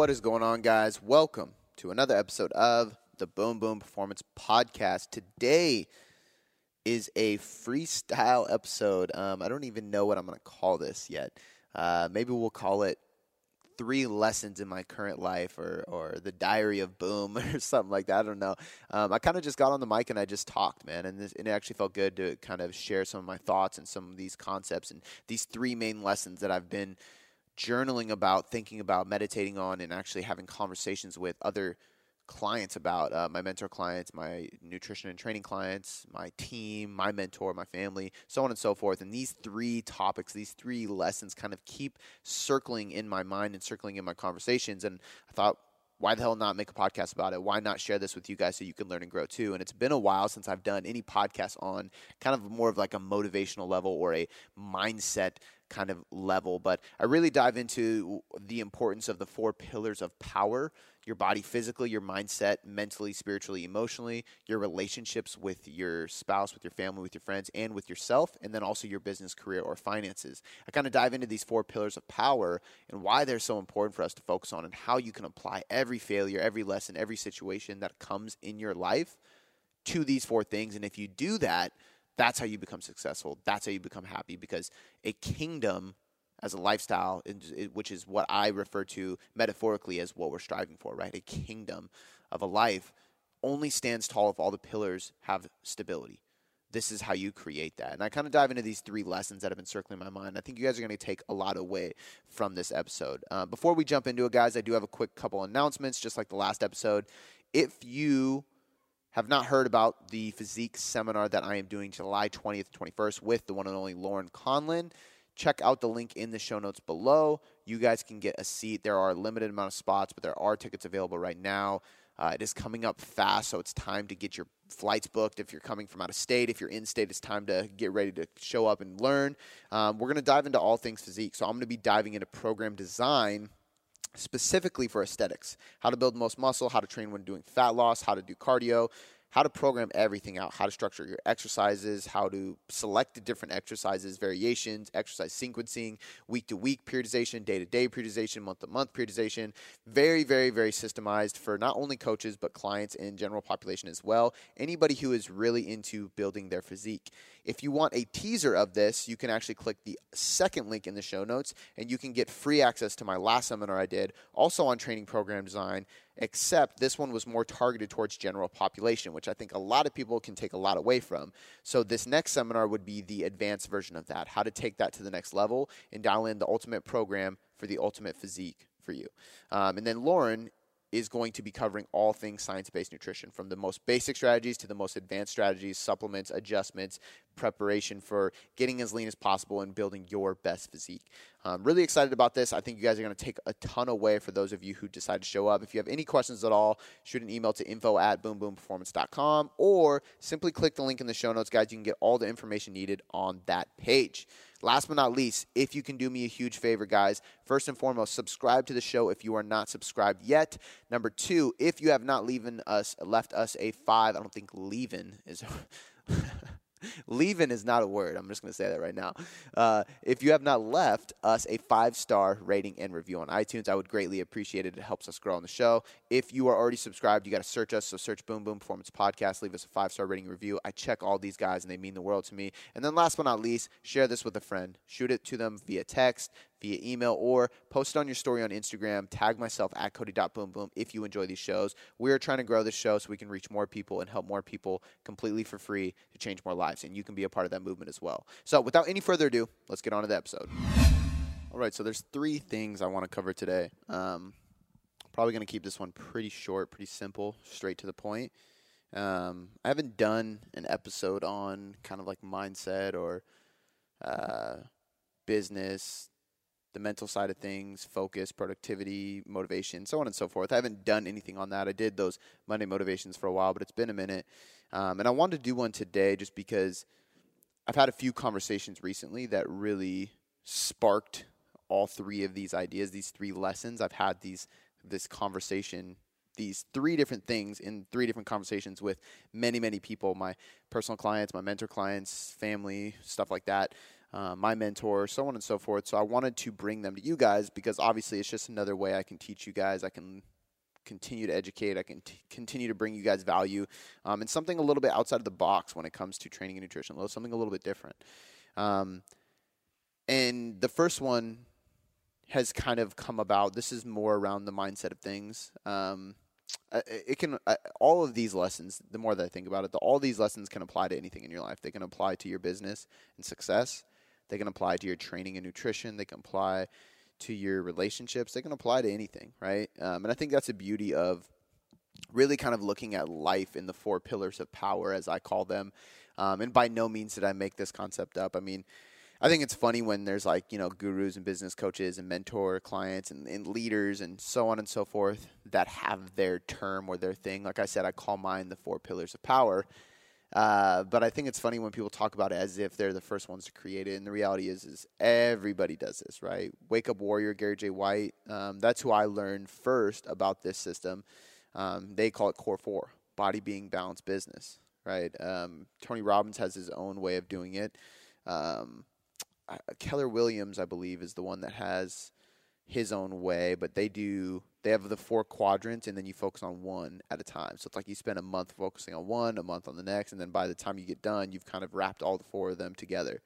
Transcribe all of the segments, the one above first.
What is going on, guys? Welcome to another episode of the Boom Boom Performance Podcast. Today is a freestyle episode. Um, I don't even know what I'm going to call this yet. Uh, maybe we'll call it three lessons in my current life or, or the diary of boom or something like that. I don't know. Um, I kind of just got on the mic and I just talked, man. And, this, and it actually felt good to kind of share some of my thoughts and some of these concepts and these three main lessons that I've been journaling about, thinking about, meditating on, and actually having conversations with other clients about uh, my mentor clients, my nutrition and training clients, my team, my mentor, my family, so on and so forth. And these three topics, these three lessons kind of keep circling in my mind and circling in my conversations. And I thought, why the hell not make a podcast about it? Why not share this with you guys so you can learn and grow too? And it's been a while since I've done any podcast on kind of more of like a motivational level or a mindset kind of level. But I really dive into the importance of the four pillars of power your body physically, your mindset, mentally, spiritually, emotionally, your relationships with your spouse, with your family, with your friends, and with yourself, and then also your business, career, or finances. I kind of dive into these four pillars of power and why they're so important for us to focus on and how you can apply every failure, every lesson, every situation that comes in your life to these four things. And if you do that, that's how you become successful. That's how you become happy because a kingdom as a lifestyle, which is what I refer to metaphorically as what we're striving for, right? A kingdom of a life only stands tall if all the pillars have stability. This is how you create that. And I kind of dive into these three lessons that have been circling my mind. I think you guys are going to take a lot away from this episode. Uh, before we jump into it, guys, I do have a quick couple announcements, just like the last episode. If you have not heard about the physique seminar that I am doing July 20th, 21st with the one and only Lauren Conlin, check out the link in the show notes below. You guys can get a seat. There are a limited amount of spots, but there are tickets available right now. Uh, it is coming up fast, so it's time to get your flights booked. If you're coming from out of state, if you're in state, it's time to get ready to show up and learn. Um, we're going to dive into all things physique. So I'm going to be diving into program design specifically for aesthetics how to build most muscle, how to train when doing fat loss, how to do cardio, how to program everything out, how to structure your exercises, how to select the different exercises, variations, exercise sequencing, week to week periodization, day to day periodization, month to month periodization. Very, very, very systemized for not only coaches, but clients and general population as well. Anybody who is really into building their physique. If you want a teaser of this, you can actually click the second link in the show notes and you can get free access to my last seminar I did, also on training program design except this one was more targeted towards general population, which I think a lot of people can take a lot away from. So this next seminar would be the advanced version of that, how to take that to the next level and dial in the ultimate program for the ultimate physique for you. Um, and then Lauren is going to be covering all things science based nutrition from the most basic strategies to the most advanced strategies, supplements, adjustments, preparation for getting as lean as possible and building your best physique. I'm really excited about this. I think you guys are going to take a ton away for those of you who decide to show up. If you have any questions at all, shoot an email to info at boomboomperformance.com or simply click the link in the show notes, guys. You can get all the information needed on that page. Last but not least, if you can do me a huge favor, guys, first and foremost, subscribe to the show if you are not subscribed yet. Number two, if you have not leaving us left us a five, I don't think leaving is Leaving is not a word. I'm just going to say that right now. Uh, if you have not left us a five star rating and review on iTunes, I would greatly appreciate it. It helps us grow on the show. If you are already subscribed, you got to search us. So search Boom Boom Performance Podcast. Leave us a five star rating review. I check all these guys and they mean the world to me. And then last but not least, share this with a friend. Shoot it to them via text, via email or post it on your story on Instagram. Tag myself at Cody.boomboom if you enjoy these shows. We're trying to grow this show so we can reach more people and help more people completely for free to change more lives. And you can be a part of that movement as well. So without any further ado, let's get on to the episode. All right, so there's three things I want to cover today. Um, probably going to keep this one pretty short, pretty simple, straight to the point. Um, I haven't done an episode on kind of like mindset or uh, business, the mental side of things, focus, productivity, motivation, so on and so forth. I haven't done anything on that. I did those Monday motivations for a while, but it's been a minute. Um, and I wanted to do one today just because I've had a few conversations recently that really sparked all three of these ideas, these three lessons. I've had these this conversation these three different things in three different conversations with many, many people my personal clients, my mentor clients, family, stuff like that. Uh, my mentor, so on and so forth. So I wanted to bring them to you guys because obviously it's just another way I can teach you guys. I can continue to educate. I can t- continue to bring you guys value um, and something a little bit outside of the box when it comes to training and nutrition. Something a little bit different. Um, and the first one has kind of come about. This is more around the mindset of things. Um, it can all of these lessons. The more that I think about it, the, all these lessons can apply to anything in your life. They can apply to your business and success. They can apply to your training and nutrition. They can apply to your relationships. They can apply to anything, right? Um, and I think that's the beauty of really kind of looking at life in the four pillars of power, as I call them. Um, and by no means did I make this concept up. I mean, I think it's funny when there's like, you know, gurus and business coaches and mentor clients and, and, leaders and so on and so forth that have their term or their thing. Like I said, I call mine the four pillars of power. Uh, but I think it's funny when people talk about it as if they're the first ones to create it. And the reality is, is everybody does this, right? Wake Up Warrior, Garrett J. White. Um, that's who I learned first about this system. Um, they call it Core Four, Body, Being, balanced Business, right? Um, Tony Robbins has his own way of doing it. Um, Keller Williams, I believe, is the one that has his own way, but they do they have the four quadrants and then you focus on one at a time. So it's like you spend a month focusing on one, a month on the next, and then by the time you get done, you've kind of wrapped all the four of them together.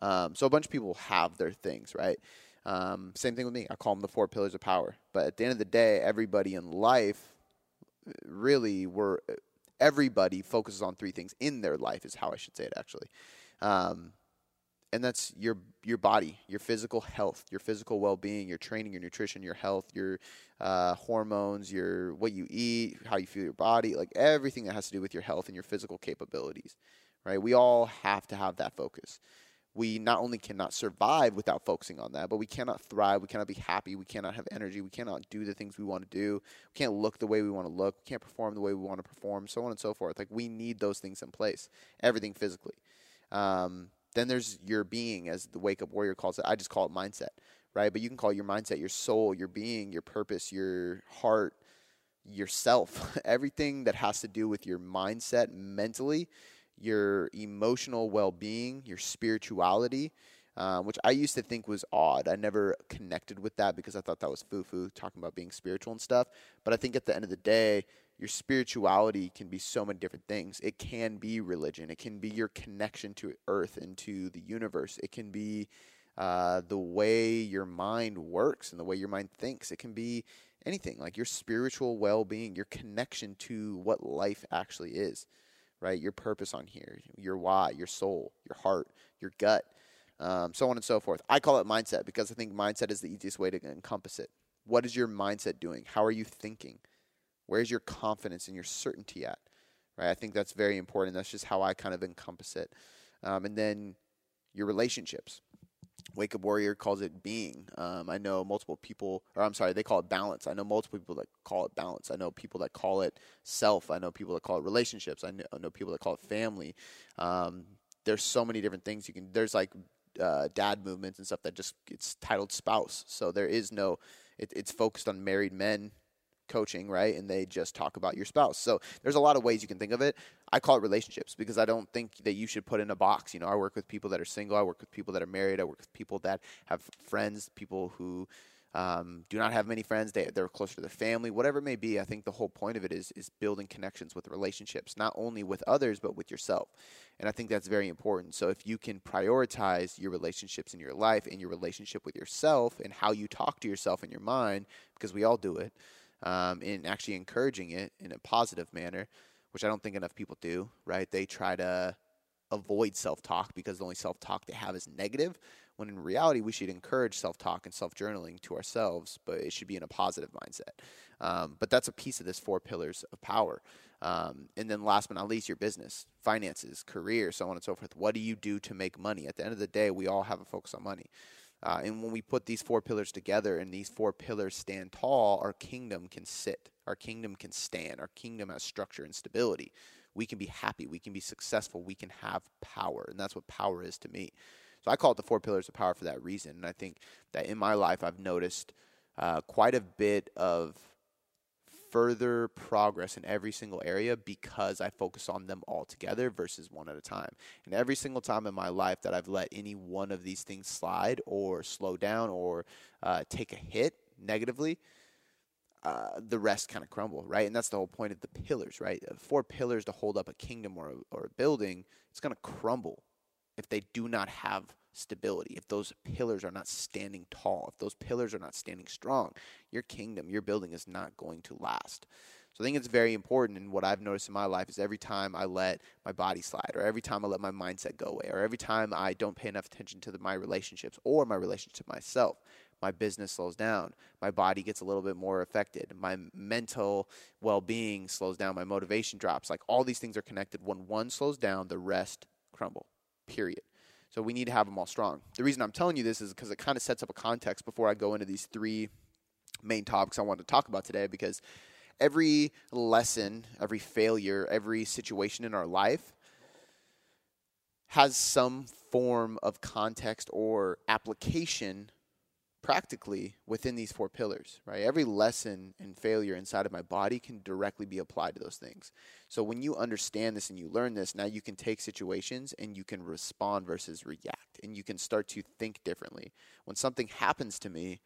Um, so a bunch of people have their things, right? Um, same thing with me. I call them the four pillars of power. But at the end of the day, everybody in life really were everybody focuses on three things in their life is how I should say it actually. Um, and that's your your body, your physical health, your physical well-being, your training, your nutrition, your health, your uh, hormones, your what you eat, how you feel your body, like everything that has to do with your health and your physical capabilities. Right? We all have to have that focus. We not only cannot survive without focusing on that, but we cannot thrive. We cannot be happy. We cannot have energy. We cannot do the things we want to do. We can't look the way we want to look. We can't perform the way we want to perform. So on and so forth. Like we need those things in place. Everything physically. Um, then there's your being, as the Wake Up Warrior calls it. I just call it mindset, right? But you can call your mindset your soul, your being, your purpose, your heart, yourself. Everything that has to do with your mindset mentally, your emotional well being, your spirituality. Um, which I used to think was odd. I never connected with that because I thought that was foo foo, talking about being spiritual and stuff. But I think at the end of the day, your spirituality can be so many different things. It can be religion. It can be your connection to Earth and to the universe. It can be uh, the way your mind works and the way your mind thinks. It can be anything like your spiritual well being, your connection to what life actually is, right? Your purpose on here, your why, your soul, your heart, your gut, um, so on and so forth. I call it mindset because I think mindset is the easiest way to encompass it. What is your mindset doing? How are you thinking? Where's your confidence and your certainty at? Right? I think that's very important. That's just how I kind of encompass it. Um, and then your relationships. Wake Up Warrior calls it being. Um, I know multiple people, or I'm sorry, they call it balance. I know multiple people that call it balance. I know people that call it self. I know people that call it relationships. I know, I know people that call it family. Um, there's so many different things you can. There's like uh, dad movements and stuff that just it's titled spouse. So there is no. It, it's focused on married men coaching, right? And they just talk about your spouse. So there's a lot of ways you can think of it. I call it relationships because I don't think that you should put in a box. You know, I work with people that are single, I work with people that are married, I work with people that have friends, people who um, do not have many friends. They, they're closer to their family, whatever it may be. I think the whole point of it is is building connections with relationships, not only with others but with yourself. And I think that's very important. So if you can prioritize your relationships in your life and your relationship with yourself and how you talk to yourself in your mind, because we all do it, um, in actually encouraging it in a positive manner, which I don't think enough people do, right? They try to avoid self talk because the only self talk they have is negative, when in reality, we should encourage self talk and self journaling to ourselves, but it should be in a positive mindset. Um, but that's a piece of this four pillars of power. Um, and then last but not least, your business, finances, career, so on and so forth. What do you do to make money? At the end of the day, we all have a focus on money. Uh, and when we put these four pillars together and these four pillars stand tall, our kingdom can sit. Our kingdom can stand. Our kingdom has structure and stability. We can be happy. We can be successful. We can have power. And that's what power is to me. So I call it the four pillars of power for that reason. And I think that in my life, I've noticed uh, quite a bit of further progress in every single area because I focus on them all together versus one at a time. And every single time in my life that I've let any one of these things slide or slow down or uh, take a hit negatively, uh, the rest kind of crumble, right? And that's the whole point of the pillars, right? Four pillars to hold up a kingdom or a, or a building, it's going to crumble if they do not have stability, if those pillars are not standing tall, if those pillars are not standing strong, your kingdom, your building is not going to last. So I think it's very important. And what I've noticed in my life is every time I let my body slide, or every time I let my mindset go away, or every time I don't pay enough attention to the, my relationships or my relationship to myself, my business slows down. My body gets a little bit more affected. My mental well being slows down. My motivation drops. Like all these things are connected. When one slows down, the rest crumble, period. So we need to have them all strong. The reason I'm telling you this is because it kind of sets up a context before I go into these three main topics I want to talk about today because every lesson, every failure, every situation in our life has some form of context or application practically within these four pillars, right? Every lesson and failure inside of my body can directly be applied to those things. So when you understand this and you learn this, now you can take situations and you can respond versus react and you can start to think differently. When something happens to me,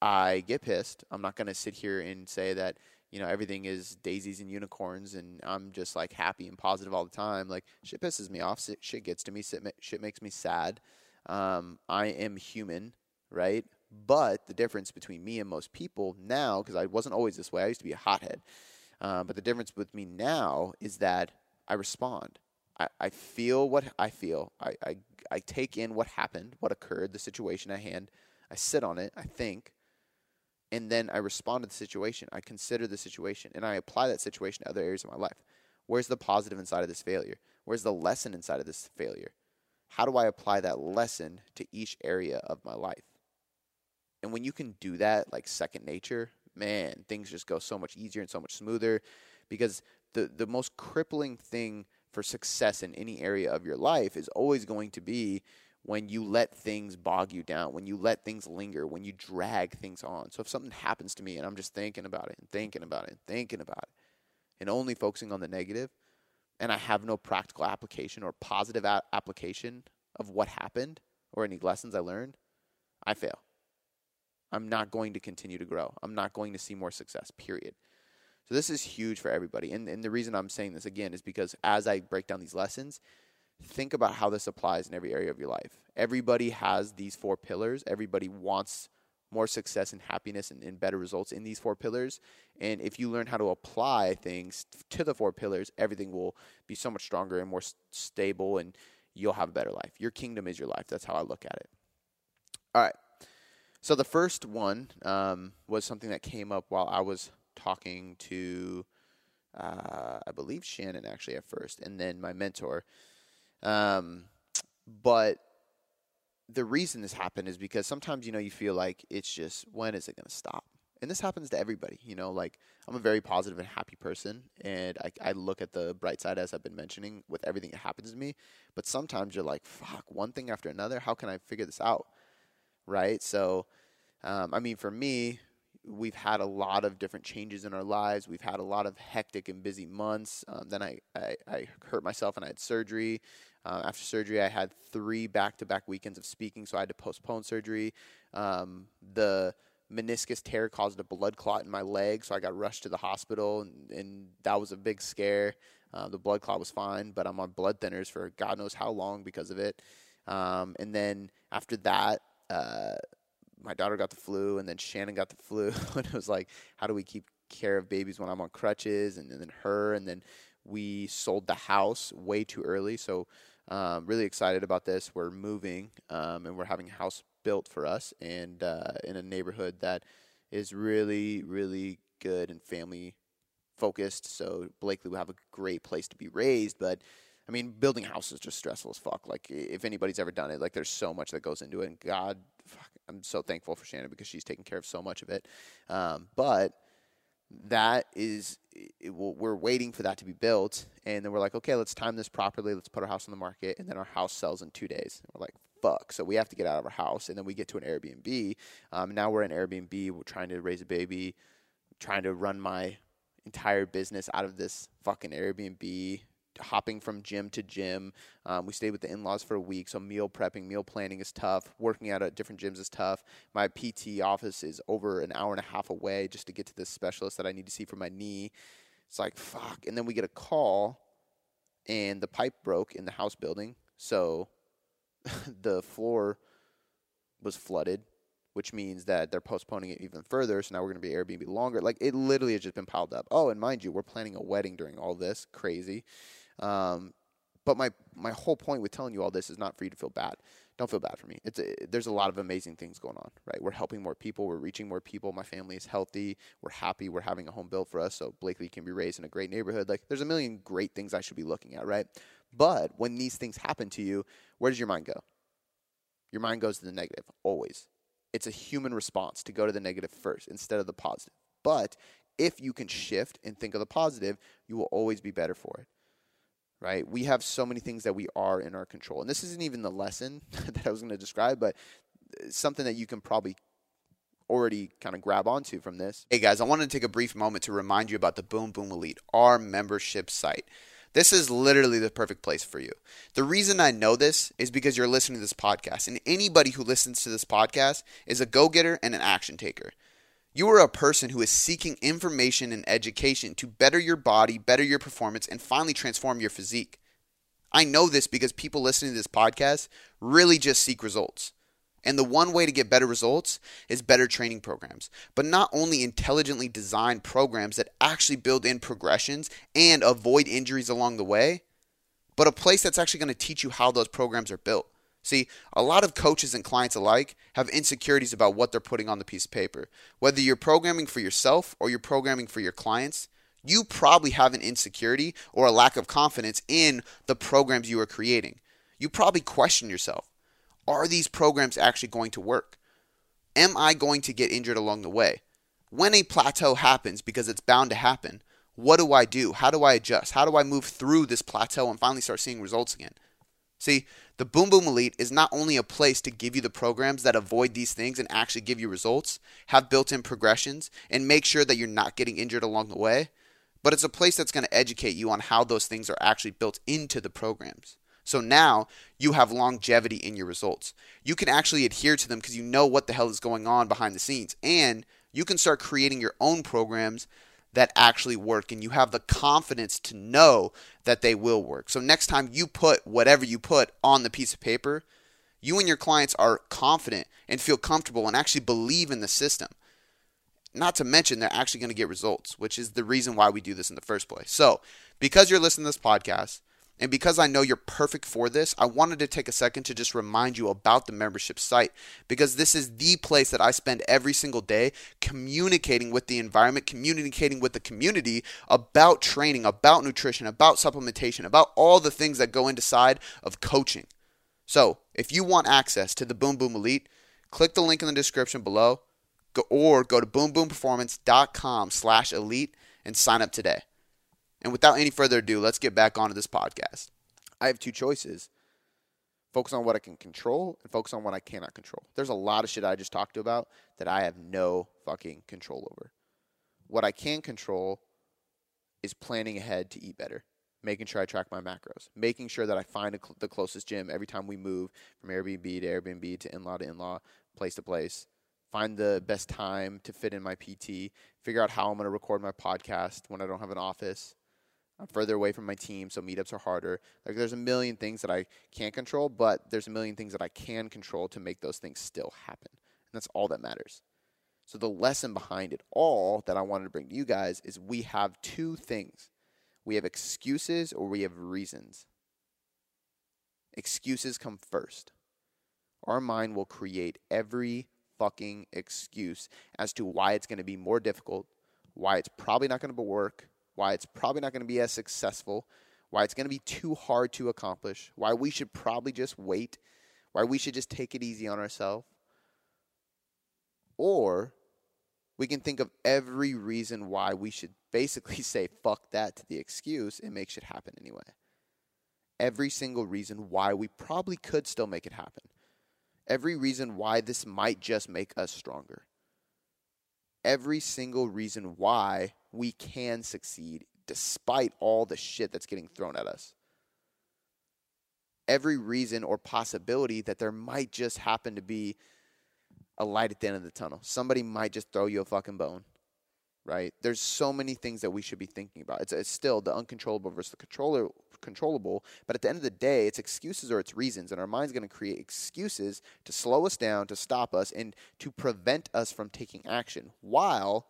I get pissed. I'm not going to sit here and say that, you know, everything is daisies and unicorns and I'm just like happy and positive all the time. Like shit pisses me off. Shit gets to me. Shit makes me sad. Um, I am human, right? But the difference between me and most people now, because I wasn't always this way, I used to be a hothead. Uh, but the difference with me now is that I respond. I, I feel what I feel. I, I, I take in what happened, what occurred, the situation at hand. I sit on it. I think. And then I respond to the situation. I consider the situation and I apply that situation to other areas of my life. Where's the positive inside of this failure? Where's the lesson inside of this failure? How do I apply that lesson to each area of my life? And when you can do that like second nature, man, things just go so much easier and so much smoother because the the most crippling thing for success in any area of your life is always going to be when you let things bog you down, when you let things linger, when you drag things on. So if something happens to me and I'm just thinking about it and thinking about it and thinking about it and only focusing on the negative and I have no practical application or positive a- application of what happened or any lessons I learned, I fail. I'm not going to continue to grow. I'm not going to see more success, period. So this is huge for everybody. And, and the reason I'm saying this again is because as I break down these lessons, think about how this applies in every area of your life. Everybody has these four pillars. Everybody wants more success and happiness and, and better results in these four pillars. And if you learn how to apply things to the four pillars, everything will be so much stronger and more stable, and you'll have a better life. Your kingdom is your life. That's how I look at it. All right. So the first one um, was something that came up while I was talking to, uh, I believe Shannon actually at first, and then my mentor. Um, but the reason this happened is because sometimes you know you feel like it's just when is it going to stop? And this happens to everybody, you know. Like I'm a very positive and happy person, and I, I look at the bright side as I've been mentioning with everything that happens to me. But sometimes you're like, "Fuck, one thing after another. How can I figure this out?" Right? So, um, I mean, for me, we've had a lot of different changes in our lives. We've had a lot of hectic and busy months. Um, then I, I, I, hurt myself and I had surgery. Uh, after surgery, I had three back to back weekends of speaking, so I had to postpone surgery. Um, the meniscus tear caused a blood clot in my leg, so I got rushed to the hospital, and, and that was a big scare. Uh, the blood clot was fine, but I'm on blood thinners for God knows how long because of it. Um, and then after that, uh, my daughter got the flu, and then Shannon got the flu, and it was like, how do we keep care of babies when I'm on crutches, and, and then her, and then we sold the house way too early, so um, really excited about this. We're moving, um, and we're having a house built for us, and uh, in a neighborhood that is really, really good and family focused. So Blakely will have a great place to be raised, but I mean, building houses is just stressful as fuck. Like, if anybody's ever done it, like, there's so much that goes into it. And God, fuck, I'm so thankful for Shannon because she's taking care of so much of it. Um, but that is, we're waiting for that to be built. And then we're like, okay, let's time this properly. Let's put our house on the market. And then our house sells in two days. And we're like, fuck. So we have to get out of our house. And then we get to an Airbnb. Um, now we're in Airbnb. We're trying to raise a baby, trying to run my entire business out of this fucking Airbnb, hopping from gym to gym. Um, we stayed with the in laws for a week, so meal prepping, meal planning is tough. Working out at different gyms is tough. My PT office is over an hour and a half away just to get to this specialist that I need to see for my knee. It's like, fuck. And then we get a call, and the pipe broke in the house building. So the floor was flooded which means that they're postponing it even further. So now we're going to be Airbnb longer. Like it literally has just been piled up. Oh, and mind you, we're planning a wedding during all this. Crazy. Um, but my my whole point with telling you all this is not for you to feel bad. Don't feel bad for me. It's a, there's a lot of amazing things going on, right? We're helping more people. We're reaching more people. My family is healthy. We're happy. We're having a home built for us, so Blakely can be raised in a great neighborhood. Like there's a million great things I should be looking at, right? But when these things happen to you, where does your mind go? Your mind goes to the negative always it's a human response to go to the negative first instead of the positive. But if you can shift and think of the positive, you will always be better for it. Right? We have so many things that we are in our control. And this isn't even the lesson that I was going to describe, but uh, something that you can probably already kind of grab onto from this. Hey guys, I wanted to take a brief moment to remind you about the Boom Boom Elite, our membership site. This is literally the perfect place for you. The reason I know this is because you're listening to this podcast, and anybody who listens to this podcast is a go getter and an action taker. You are a person who is seeking information and education to better your body, better your performance, and finally transform your physique. I know this because people listening to this podcast really just seek results. And the one way to get better results is better training programs. But not only intelligently designed programs that actually build in progressions and avoid injuries along the way, but a place that's actually going to teach you how those programs are built. See, a lot of coaches and clients alike have insecurities about what they're putting on the piece of paper. Whether you're programming for yourself or you're programming for your clients, you probably have an insecurity or a lack of confidence in the programs you are creating. You probably question yourself are these programs actually going to work? Am I going to get injured along the way? When a plateau happens, because it's bound to happen, what do I do? How do I adjust? How do I move through this plateau and finally start seeing results again? See, the Boom Boom Elite is not only a place to give you the programs that avoid these things and actually give you results, have built in progressions, and make sure that you're not getting injured along the way, but it's a place that's going to educate you on how those things are actually built into the programs. So now you have longevity in your results. You can actually adhere to them because you know what the hell is going on behind the scenes. And you can start creating your own programs that actually work and you have the confidence to know that they will work. So next time you put whatever you put on the piece of paper, you and your clients are confident and feel comfortable and actually believe in the system. Not to mention they're actually going to get results, which is the reason why we do this in the first place. So, because you're listening to this podcast, and because I know you're perfect for this, I wanted to take a second to just remind you about the membership site because this is the place that I spend every single day communicating with the environment, communicating with the community about training, about nutrition, about supplementation, about all the things that go into side of coaching. So, if you want access to the Boom Boom Elite, click the link in the description below or go to boomboomperformance.com slash elite and sign up today. And without any further ado, let's get back onto this podcast. I have two choices focus on what I can control and focus on what I cannot control. There's a lot of shit I just talked about that I have no fucking control over. What I can control is planning ahead to eat better, making sure I track my macros, making sure that I find cl- the closest gym every time we move from Airbnb to Airbnb to in law to in law, place to place, find the best time to fit in my PT, figure out how I'm going to record my podcast when I don't have an office I'm further away from my team, so meetups are harder. Like there's a million things that I can't control, but there's a million things that I can control to make those things still happen. And that's all that matters. So the lesson behind it all that I wanted to bring to you guys is we have two things. We have excuses or we have reasons. Excuses come first. Our mind will create every fucking excuse as to why it's going to be more difficult, why it's probably not going to work, why it's probably not going to be as successful, why it's going to be too hard to accomplish, why we should probably just wait, why we should just take it easy on ourselves. Or we can think of every reason why we should basically say fuck that to the excuse and make shit happen anyway. Every single reason why we probably could still make it happen. Every reason why this might just make us stronger. Every single reason why we can succeed despite all the shit that's getting thrown at us. Every reason or possibility that there might just happen to be a light at the end of the tunnel. Somebody might just throw you a fucking bone, right? There's so many things that we should be thinking about. It's, it's still the uncontrollable versus the controller, controllable, but at the end of the day, it's excuses or it's reasons, and our mind's going to create excuses to slow us down, to stop us, and to prevent us from taking action. While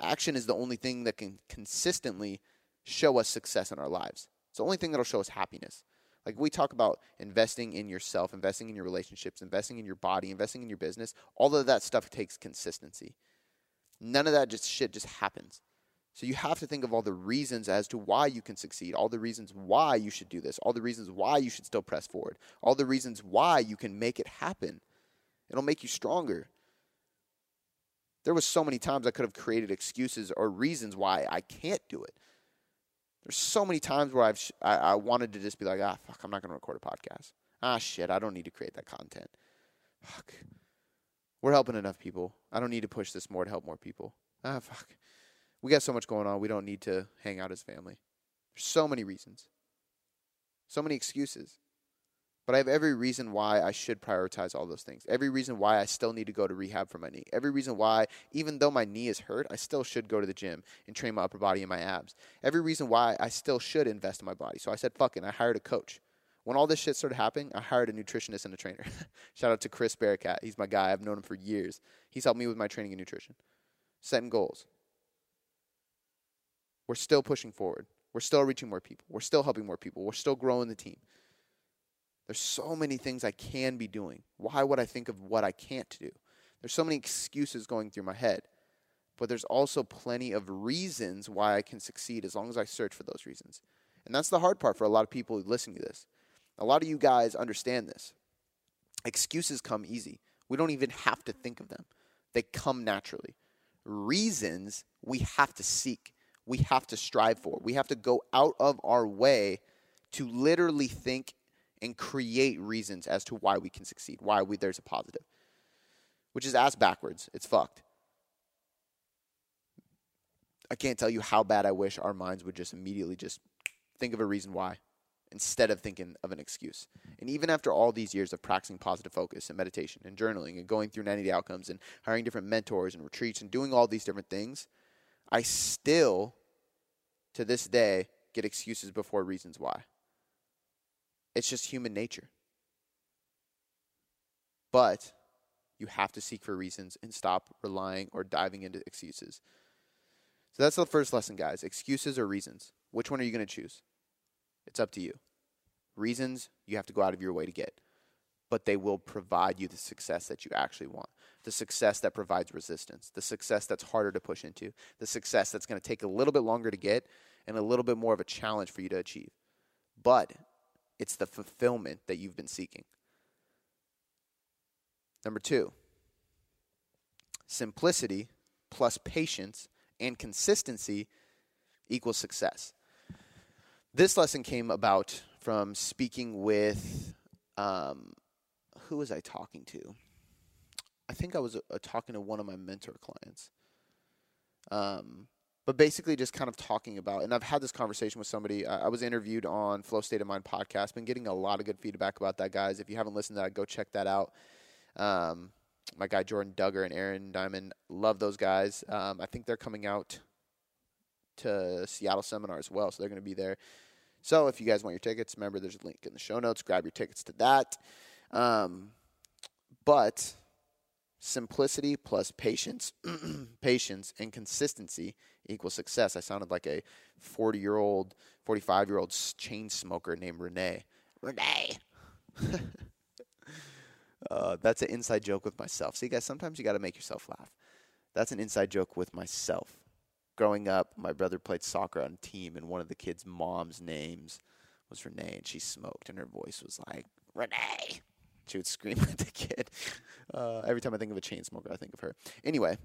action is the only thing that can consistently show us success in our lives. It's the only thing that'll show us happiness. Like we talk about investing in yourself, investing in your relationships, investing in your body, investing in your business, all of that stuff takes consistency. None of that just shit just happens. So you have to think of all the reasons as to why you can succeed, all the reasons why you should do this, all the reasons why you should still press forward, all the reasons why you can make it happen. It'll make you stronger. There was so many times I could have created excuses or reasons why I can't do it. There's so many times where I've I, I wanted to just be like, ah, fuck, I'm not going to record a podcast. Ah, shit, I don't need to create that content. Fuck, we're helping enough people. I don't need to push this more to help more people. Ah, fuck, we got so much going on. We don't need to hang out as family. There's so many reasons, so many excuses. But I have every reason why I should prioritize all those things. Every reason why I still need to go to rehab for my knee. Every reason why, even though my knee is hurt, I still should go to the gym and train my upper body and my abs. Every reason why I still should invest in my body. So I said, fuck it. I hired a coach. When all this shit started happening, I hired a nutritionist and a trainer. Shout out to Chris Bearcat. He's my guy. I've known him for years. He's helped me with my training and nutrition. Setting goals. We're still pushing forward. We're still reaching more people. We're still helping more people. We're still growing the team. There's so many things I can be doing. Why would I think of what I can't do? There's so many excuses going through my head. But there's also plenty of reasons why I can succeed as long as I search for those reasons. And that's the hard part for a lot of people listening to this. A lot of you guys understand this. Excuses come easy. We don't even have to think of them, they come naturally. Reasons we have to seek, we have to strive for. We have to go out of our way to literally think and create reasons as to why we can succeed, why we, there's a positive, which is ass backwards. It's fucked. I can't tell you how bad I wish our minds would just immediately just think of a reason why instead of thinking of an excuse. And even after all these years of practicing positive focus and meditation and journaling and going through 90 outcomes and hiring different mentors and retreats and doing all these different things, I still, to this day, get excuses before reasons why. It's just human nature. But you have to seek for reasons and stop relying or diving into excuses. So that's the first lesson, guys. Excuses or reasons. Which one are you going to choose? It's up to you. Reasons you have to go out of your way to get, but they will provide you the success that you actually want. The success that provides resistance, the success that's harder to push into, the success that's going to take a little bit longer to get and a little bit more of a challenge for you to achieve. But it's the fulfillment that you've been seeking. Number two, simplicity plus patience and consistency equals success. This lesson came about from speaking with, um, who was I talking to? I think I was uh, talking to one of my mentor clients. Um, but basically just kind of talking about and i've had this conversation with somebody i was interviewed on flow state of mind podcast been getting a lot of good feedback about that guys. If you haven't listened to that go check that out. Um, my guy jordan duggar and aaron diamond love those guys. Um, i think they're coming out to seattle seminar as well so they're going to be there. So if you guys want your tickets remember there's a link in the show notes. Grab your tickets to that. Um, but simplicity plus patience, patience and consistency equals success. I sounded like a 40 year old, 45 year old chain smoker named Renee. Renee. uh, that's an inside joke with myself. See, guys, sometimes you got to make yourself laugh. That's an inside joke with myself. Growing up, my brother played soccer on a team, and one of the kids' mom's names was Renee, and she smoked, and her voice was like, Renee. She would scream at the kid. Uh, every time I think of a chain smoker, I think of her. Anyway,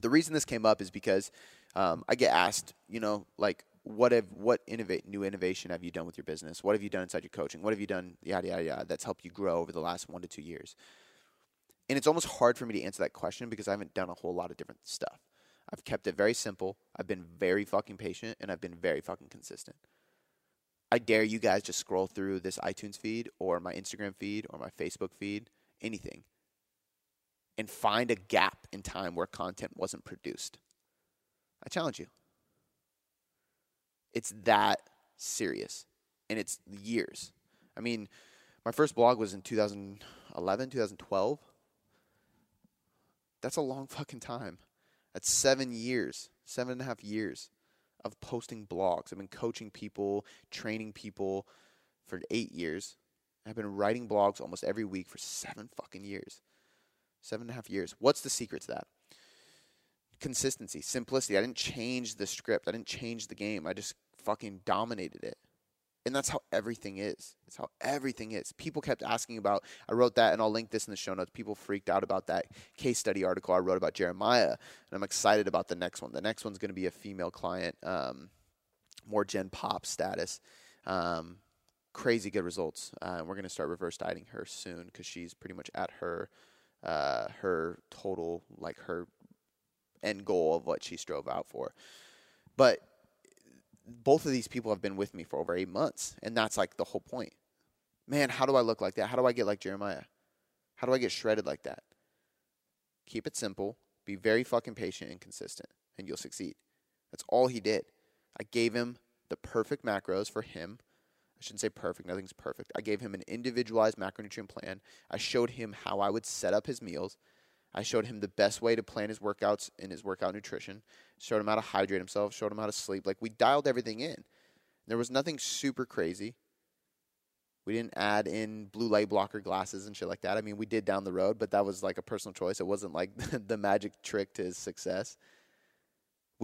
the reason this came up is because um, I get asked, you know, like, what have what innovate new innovation have you done with your business? What have you done inside your coaching? What have you done yada yada yada that's helped you grow over the last one to two years? And it's almost hard for me to answer that question because I haven't done a whole lot of different stuff. I've kept it very simple. I've been very fucking patient and I've been very fucking consistent. I dare you guys just scroll through this iTunes feed or my Instagram feed or my Facebook feed, anything, and find a gap in time where content wasn't produced. I challenge you. It's that serious and it's years. I mean, my first blog was in 2011, 2012. That's a long fucking time. That's seven years, seven and a half years of posting blogs. I've been coaching people, training people for eight years. I've been writing blogs almost every week for seven fucking years. Seven and a half years. What's the secret to that? Consistency, simplicity. I didn't change the script. I didn't change the game. I just fucking dominated it. And that's how everything is. It's how everything is. People kept asking about, I wrote that and I'll link this in the show notes. People freaked out about that case study article I wrote about Jeremiah. And I'm excited about the next one. The next one's going to be a female client, um, more Gen Pop status. Um, crazy good results. Uh, we're going to start reverse dieting her soon because she's pretty much at her uh, her total, like her end goal of what she strove out for. But both of these people have been with me for over eight months, and that's like the whole point. Man, how do I look like that? How do I get like Jeremiah? How do I get shredded like that? Keep it simple, be very fucking patient and consistent, and you'll succeed. That's all he did. I gave him the perfect macros for him. Shouldn't say perfect, nothing's perfect. I gave him an individualized macronutrient plan. I showed him how I would set up his meals. I showed him the best way to plan his workouts and his workout nutrition. Showed him how to hydrate himself. Showed him how to sleep. Like we dialed everything in. There was nothing super crazy. We didn't add in blue light blocker glasses and shit like that. I mean, we did down the road, but that was like a personal choice. It wasn't like the magic trick to his success.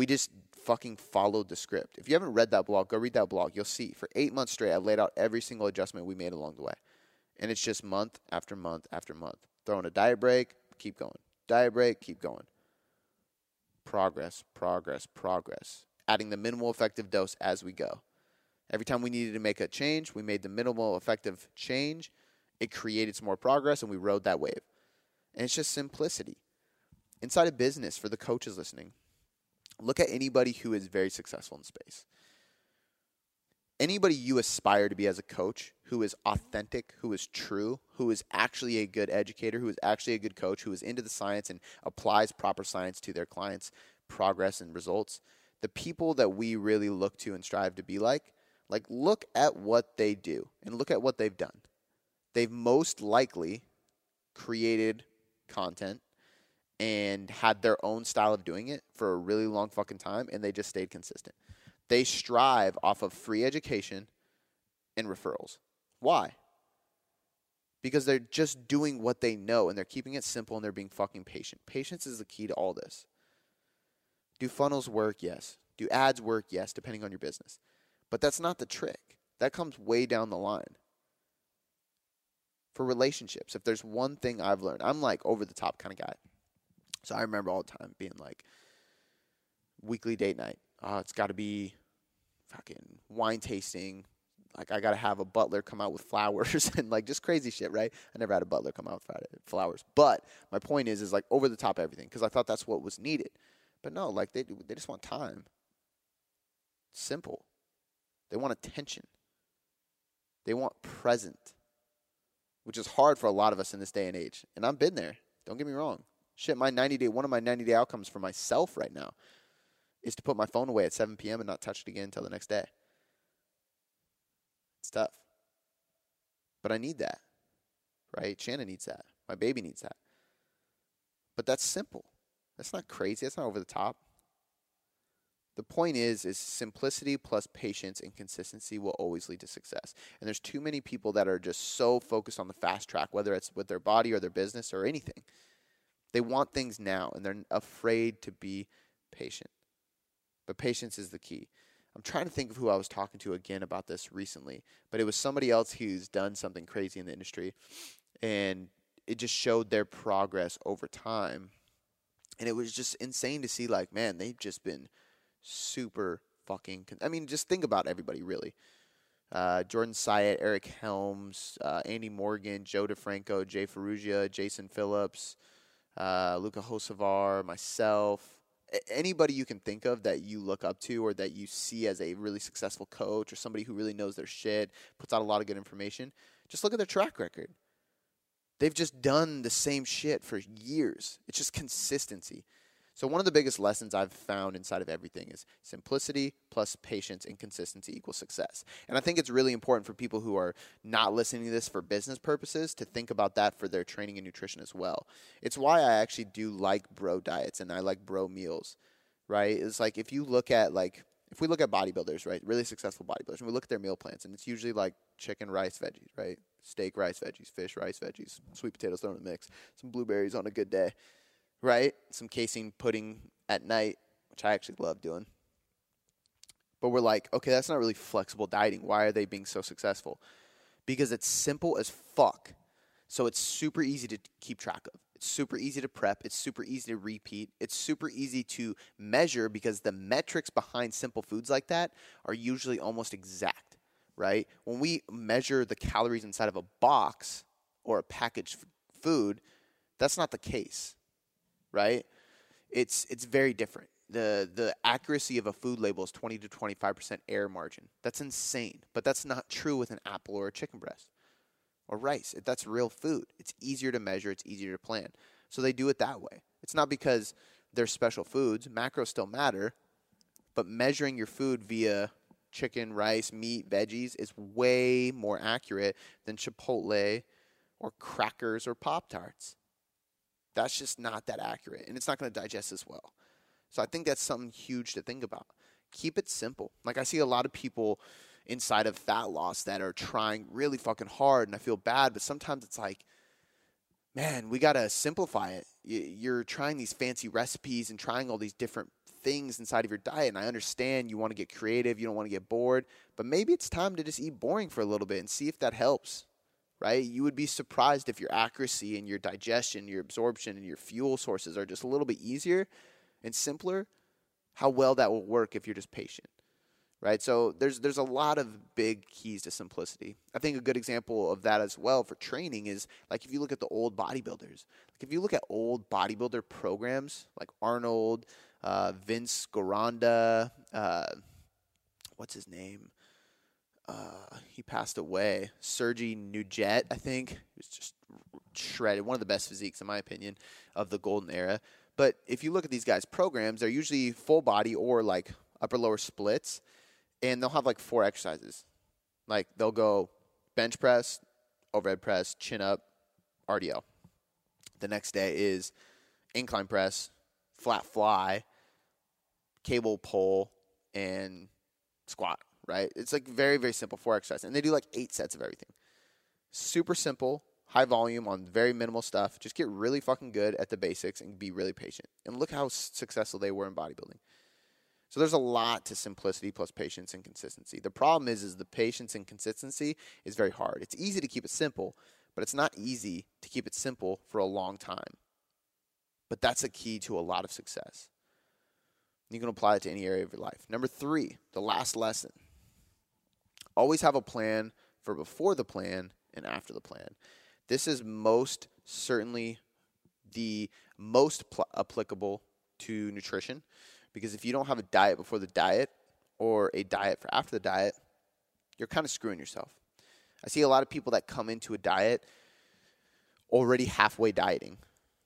We just fucking followed the script. If you haven't read that blog, go read that blog. You'll see. For eight months straight, I laid out every single adjustment we made along the way. And it's just month after month after month. Throwing a diet break, keep going. Diet break, keep going. Progress, progress, progress. Adding the minimal effective dose as we go. Every time we needed to make a change, we made the minimal effective change. It created some more progress, and we rode that wave. And it's just simplicity. Inside of business, for the coaches listening, look at anybody who is very successful in space anybody you aspire to be as a coach who is authentic, who is true, who is actually a good educator, who is actually a good coach, who is into the science and applies proper science to their clients' progress and results, the people that we really look to and strive to be like, like look at what they do and look at what they've done. They've most likely created content and had their own style of doing it for a really long fucking time and they just stayed consistent. They strive off of free education and referrals. Why? Because they're just doing what they know and they're keeping it simple and they're being fucking patient. Patience is the key to all this. Do funnels work? Yes. Do ads work? Yes, depending on your business. But that's not the trick. That comes way down the line. For relationships, if there's one thing I've learned, I'm like over the top kind of guy. So I remember all the time being like, weekly date night. Uh, it's got to be fucking wine tasting. Like I gotta have a butler come out with flowers and like just crazy shit, right? I never had a butler come out with flowers, but my point is, is like over the top everything because I thought that's what was needed. But no, like they they just want time. Simple. They want attention. They want present, which is hard for a lot of us in this day and age. And I've been there. Don't get me wrong. Shit, my 90 day, one of my 90 day outcomes for myself right now is to put my phone away at 7 p.m. and not touch it again until the next day. It's tough. But I need that, right? Shannon needs that. My baby needs that. But that's simple. That's not crazy. That's not over the top. The point is, is simplicity plus patience and consistency will always lead to success. And there's too many people that are just so focused on the fast track, whether it's with their body or their business or anything. They want things now, and they're afraid to be patient. But patience is the key. I'm trying to think of who I was talking to again about this recently, but it was somebody else who's done something crazy in the industry, and it just showed their progress over time. And it was just insane to see, like, man, they've just been super fucking. Con- I mean, just think about everybody, really. Uh, Jordan Syatt, Eric Helms, uh, Andy Morgan, Joe DeFranco, Jay Ferruggia, Jason Phillips, uh, Luka Hocevar, myself, anybody you can think of that you look up to or that you see as a really successful coach or somebody who really knows their shit, puts out a lot of good information, just look at their track record. They've just done the same shit for years. It's just consistency. So one of the biggest lessons I've found inside of everything is simplicity plus patience and consistency equals success. And I think it's really important for people who are not listening to this for business purposes to think about that for their training and nutrition as well. It's why I actually do like bro diets and I like bro meals, right? It's like if you look at like if we look at bodybuilders, right, really successful bodybuilders, and we look at their meal plans, and it's usually like chicken, rice, veggies, right? Steak, rice, veggies, fish, rice, veggies, sweet potatoes thrown in the mix, some blueberries on a good day, right? Some casein pudding at night, which I actually love doing. But we're like, okay, that's not really flexible dieting. Why are they being so successful? Because it's simple as fuck. So it's super easy to keep track of. It's super easy to prep. It's super easy to repeat. It's super easy to measure because the metrics behind simple foods like that are usually almost exact, right? When we measure the calories inside of a box or a packaged food, that's not the case, right? It's it's very different. The the accuracy of a food label is 20 to 25% error margin. That's insane, but that's not true with an apple or a chicken breast or rice. That's real food. It's easier to measure, it's easier to plan. So they do it that way. It's not because they're special foods. Macros still matter, but measuring your food via chicken, rice, meat, veggies is way more accurate than Chipotle or crackers or Pop Tarts. That's just not that accurate, and it's not going to digest as well. So I think that's something huge to think about. Keep it simple. Like I see a lot of people inside of fat loss that are trying really fucking hard, and I feel bad, but sometimes it's like, man, we got to simplify it. You're trying these fancy recipes and trying all these different things inside of your diet, and I understand you want to get creative, you don't want to get bored, but maybe it's time to just eat boring for a little bit and see if that helps. Right? You would be surprised if your accuracy and your digestion, your absorption, and your fuel sources are just a little bit easier and simpler, how well that will work if you're just patient right? So there's there's a lot of big keys to simplicity. I think a good example of that as well for training is like if you look at the old bodybuilders, like if you look at old bodybuilder programs like Arnold, uh, Vince Gironda, uh, what's his name? Uh, he passed away. Serge Nubret, I think, he was just shredded. One of the best physiques, in my opinion, of the golden era. But if you look at these guys' programs, they're usually full body or like upper lower splits and they'll have like four exercises. Like they'll go bench press, overhead press, chin up, RDL. The next day is incline press, flat fly, cable pull, and squat. Right? It's like very very simple four exercises, and they do like eight sets of everything. Super simple, high volume on very minimal stuff. Just get really fucking good at the basics and be really patient. And look how successful they were in bodybuilding. So there's a lot to simplicity plus patience and consistency. The problem is is the patience and consistency is very hard. It's easy to keep it simple, but it's not easy to keep it simple for a long time. But that's a key to a lot of success. You can apply it to any area of your life. Number 3, the last lesson. Always have a plan for before the plan and after the plan. This is most certainly the most pl- applicable to nutrition because if you don't have a diet before the diet or a diet for after the diet, you're kind of screwing yourself. I see a lot of people that come into a diet already halfway dieting,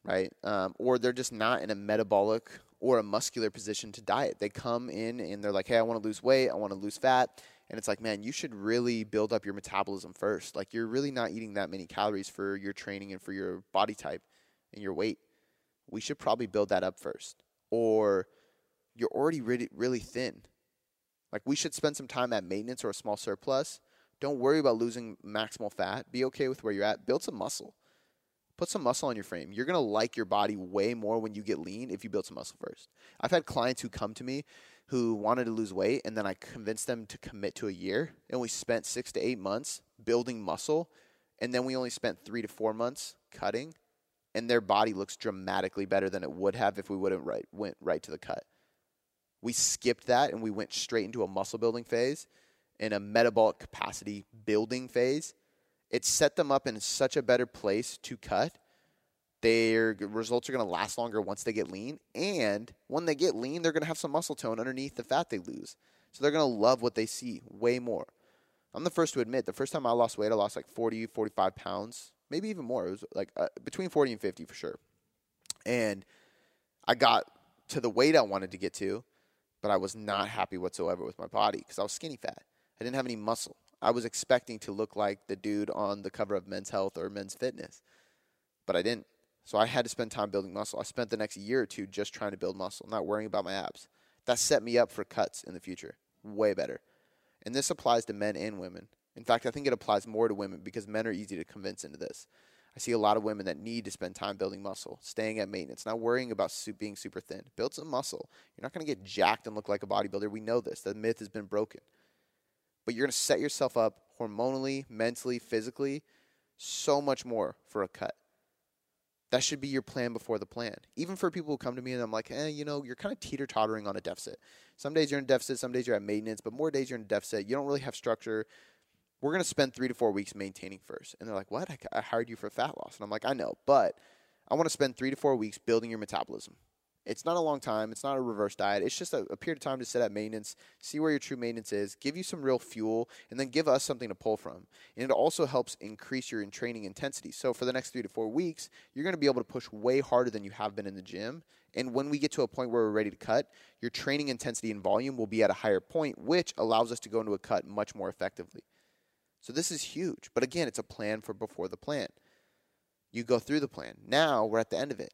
right? Um, or they're just not in a metabolic or a muscular position to diet. They come in and they're like, hey, I want to lose weight, I want to lose fat. And it's like, man, you should really build up your metabolism first. Like, you're really not eating that many calories for your training and for your body type and your weight. We should probably build that up first. Or you're already really, really thin. Like we should spend some time at maintenance or a small surplus. Don't worry about losing maximal fat. Be okay with where you're at. Build some muscle. Put some muscle on your frame. You're going to like your body way more when you get lean if you build some muscle first. I've had clients who come to me who wanted to lose weight and then I convinced them to commit to a year and we spent 6 to 8 months building muscle and then we only spent 3 to 4 months cutting and their body looks dramatically better than it would have if we wouldn't right went right to the cut. We skipped that and we went straight into a muscle building phase and a metabolic capacity building phase. It set them up in such a better place to cut their results are going to last longer once they get lean. And when they get lean, they're going to have some muscle tone underneath the fat they lose. So they're going to love what they see way more. I'm the first to admit, the first time I lost weight, I lost like 40, 45 pounds, maybe even more. It was like uh, between 40 and 50 for sure. And I got to the weight I wanted to get to, but I was not happy whatsoever with my body because I was skinny fat. I didn't have any muscle. I was expecting to look like the dude on the cover of Men's Health or Men's Fitness, but I didn't. So I had to spend time building muscle. I spent the next year or two just trying to build muscle, not worrying about my abs. That set me up for cuts in the future, way better. And this applies to men and women. In fact, I think it applies more to women because men are easy to convince into this. I see a lot of women that need to spend time building muscle, staying at maintenance, not worrying about being super thin. Build some muscle. You're not going to get jacked and look like a bodybuilder. We know this. The myth has been broken. But you're going to set yourself up hormonally, mentally, physically, so much more for a cut. That should be your plan before the plan. Even for people who come to me and I'm like, eh, you know, you're kind of teeter tottering on a deficit. Some days you're in deficit, some days you're at maintenance, but more days you're in deficit. You don't really have structure. We're going to spend three to four weeks maintaining first. And they're like, what? I, hired you for fat loss. And I'm like, I know, but I want to spend three to four weeks building your metabolism. It's not a long time. It's not a reverse diet. It's just a, a period of time to set at maintenance, see where your true maintenance is, give you some real fuel, and then give us something to pull from. And it also helps increase your in training intensity. So for the next three to four weeks, you're going to be able to push way harder than you have been in the gym. And when we get to a point where we're ready to cut, your training intensity and volume will be at a higher point, which allows us to go into a cut much more effectively. So this is huge. But again, it's a plan for before the plan. You go through the plan. Now we're at the end of it.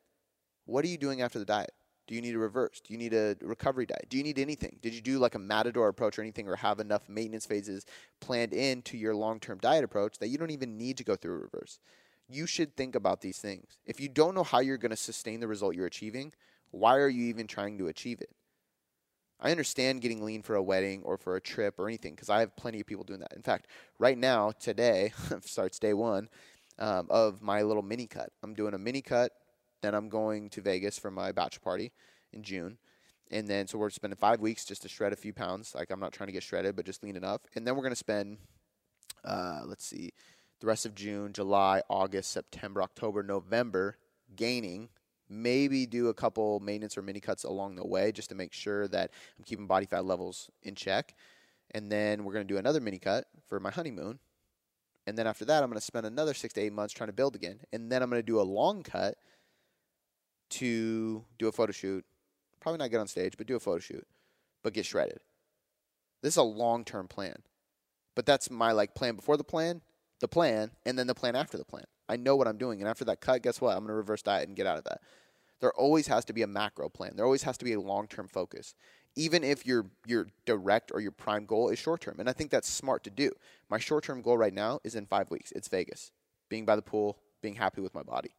What are you doing after the diet? Do you need a reverse? Do you need a recovery diet? Do you need anything? Did you do like a matador approach or anything, or have enough maintenance phases planned into your long term diet approach that you don't even need to go through a reverse? You should think about these things. If you don't know how you're going to sustain the result you're achieving, why are you even trying to achieve it? I understand getting lean for a wedding or for a trip or anything because I have plenty of people doing that. In fact, right now, today, starts day one um, of my little mini cut. I'm doing a mini cut then I'm going to Vegas for my bachelor party in June. And then, so we're spending five weeks just to shred a few pounds. Like, I'm not trying to get shredded, but just lean enough. And then we're going to spend, uh, let's see, the rest of June, July, August, September, October, November gaining. Maybe do a couple maintenance or mini cuts along the way just to make sure that I'm keeping body fat levels in check. And then we're going to do another mini cut for my honeymoon. And then after that, I'm going to spend another six to eight months trying to build again. And then I'm going to do a long cut to do a photo shoot. Probably not get on stage, but do a photo shoot, but get shredded. This is a long term plan. But that's my like plan before the plan, the plan, and then the plan after the plan. I know what I'm doing. And after that cut, guess what? I'm gonna reverse diet and get out of that. There always has to be a macro plan. There always has to be a long term focus. Even if your your direct or your prime goal is short term. And I think that's smart to do. My short term goal right now is in five weeks. It's Vegas. Being by the pool, being happy with my body.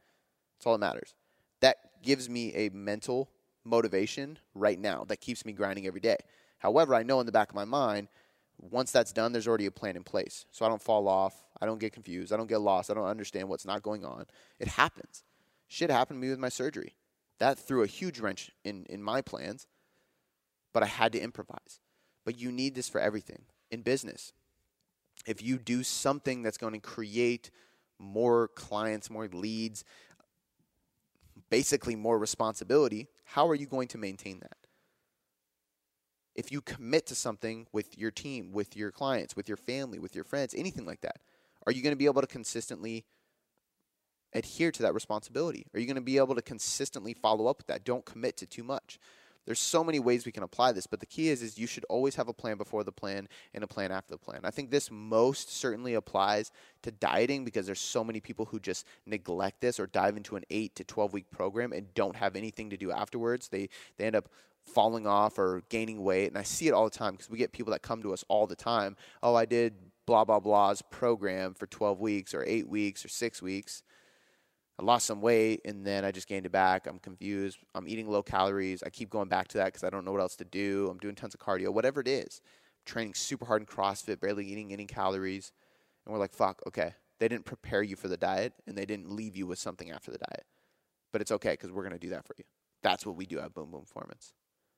That's all that matters that gives me a mental motivation right now that keeps me grinding every day. However, I know in the back of my mind, once that's done, there's already a plan in place. So I don't fall off. I don't get confused. I don't get lost. I don't understand what's not going on. It happens. Shit happened to me with my surgery. That threw a huge wrench in, in my plans, but I had to improvise. But you need this for everything in business. If you do something that's going to create more clients, more leads, basically more responsibility, how are you going to maintain that? If you commit to something with your team, with your clients, with your family, with your friends, anything like that, are you going to be able to consistently adhere to that responsibility? Are you going to be able to consistently follow up with that? Don't commit to too much. There's so many ways we can apply this, but the key is is you should always have a plan before the plan and a plan after the plan. I think this most certainly applies to dieting because there's so many people who just neglect this or dive into an 8 to 12 week program and don't have anything to do afterwards. They they end up falling off or gaining weight and I see it all the time because we get people that come to us all the time. Oh, I did blah blah blah's program for 12 weeks or 8 weeks or 6 weeks I lost some weight and then I just gained it back. I'm confused. I'm eating low calories. I keep going back to that because I don't know what else to do. I'm doing tons of cardio, whatever it is. I'm training super hard in CrossFit, barely eating any calories. And we're like, fuck, okay. They didn't prepare you for the diet and they didn't leave you with something after the diet. But it's okay because we're going to do that for you. That's what we do at Boom Boom Performance.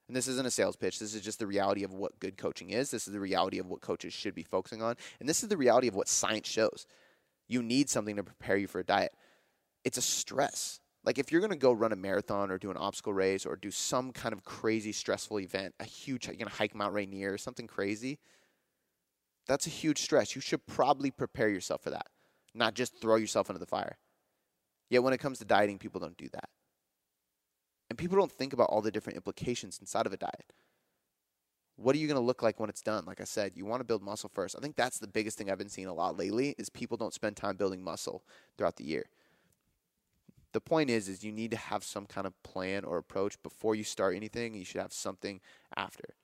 And this isn't a sales pitch. This is just the reality of what good coaching is. This is the reality of what coaches should be focusing on. And this is the reality of what science shows. You need something to prepare you for a diet it's a stress. Like if you're going to go run a marathon or do an obstacle race or do some kind of crazy stressful event, a huge you're going to hike Mount Rainier or something crazy, that's a huge stress. You should probably prepare yourself for that, not just throw yourself into the fire. Yet when it comes to dieting, people don't do that. And people don't think about all the different implications inside of a diet. What are you going to look like when it's done? Like I said, you want to build muscle first. I think that's the biggest thing I've been seeing a lot lately is people don't spend time building muscle throughout the year. The point is is you need to have some kind of plan or approach before you start anything. You should have something after.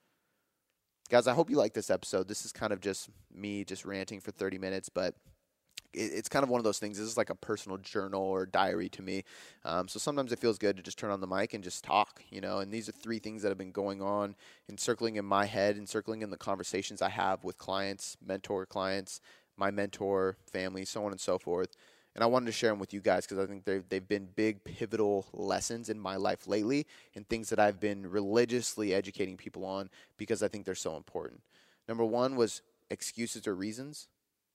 Guys, I hope you like this episode. This is kind of just me just ranting for 30 minutes, but it's kind of one of those things. This is like a personal journal or diary to me. Um, so sometimes it feels good to just turn on the mic and just talk, you know. And these are three things that have been going on and circling in my head and circling in the conversations I have with clients, mentor clients, my mentor, family, so on and so forth. And I wanted to share them with you guys because I think they've, they've been big, pivotal lessons in my life lately and things that I've been religiously educating people on because I think they're so important. Number one was excuses or reasons.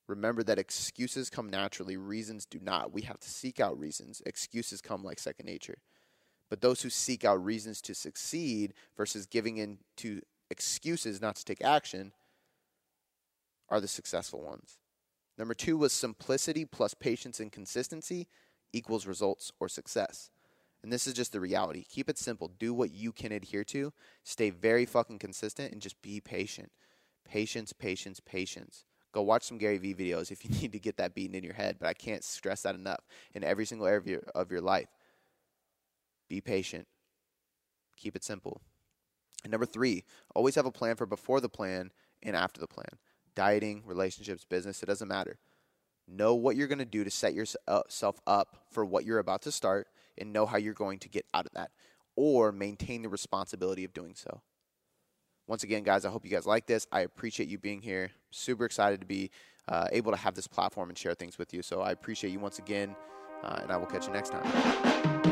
Remember that excuses come naturally, reasons do not. We have to seek out reasons. Excuses come like second nature. But those who seek out reasons to succeed versus giving in to excuses not to take action are the successful ones. Number two was simplicity plus patience and consistency equals results or success. And this is just the reality. Keep it simple. Do what you can adhere to. Stay very fucking consistent and just be patient. Patience, patience, patience. Go watch some Gary Vee videos if you need to get that beaten in your head, but I can't stress that enough in every single area of your, life. Be patient. Keep it simple. And number three, always have a plan for before the plan and after the plan. Dieting, relationships, business, it doesn't matter. Know what you're going to do to set yourself up for what you're about to start and know how you're going to get out of that or maintain the responsibility of doing so. Once again, guys, I hope you guys like this. I appreciate you being here. Super excited to be uh, able to have this platform and share things with you. So I appreciate you once again, uh, and I will catch you next time.